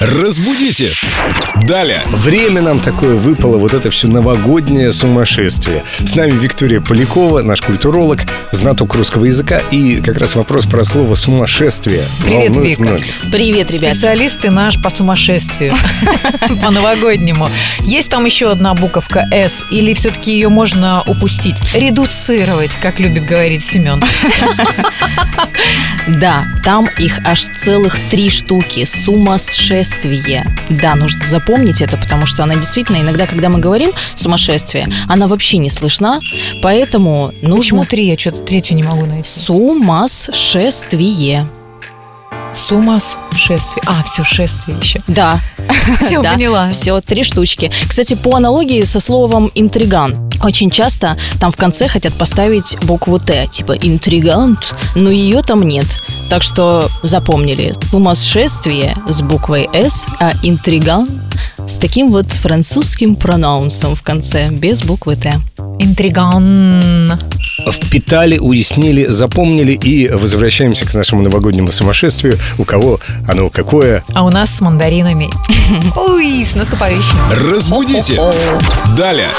Разбудите! Далее! Время нам такое выпало, вот это все новогоднее сумасшествие. С нами Виктория Полякова, наш культуролог, знаток русского языка. И как раз вопрос про слово «сумасшествие». Привет, волнует Вика. многих. Привет, ребят. Специалисты наш по сумасшествию. По новогоднему. Есть там еще одна буковка «С» или все-таки ее можно упустить? Редуцировать, как любит говорить Семен. Да, там их аж целых три штуки. Сумасшествие. Да, нужно запомнить это, потому что она действительно иногда, когда мы говорим сумасшествие, она вообще не слышна, поэтому Почему нужно три? Я что-то третью не могу найти. сумасшествие. Сумасшествие. А, все, шествие еще. Да. Всё, поняла. Все, три штучки. Кстати, по аналогии со словом интриган. Очень часто там в конце хотят поставить букву Т, типа интригант, но ее там нет. Так что запомнили. Сумасшествие с буквой С, а интриган с таким вот французским пронаунсом в конце, без буквы Т. Интриган. Впитали, уяснили, запомнили и возвращаемся к нашему новогоднему сумасшествию. У кого оно какое? А у нас с мандаринами. Ой, с наступающим. Разбудите! Далее!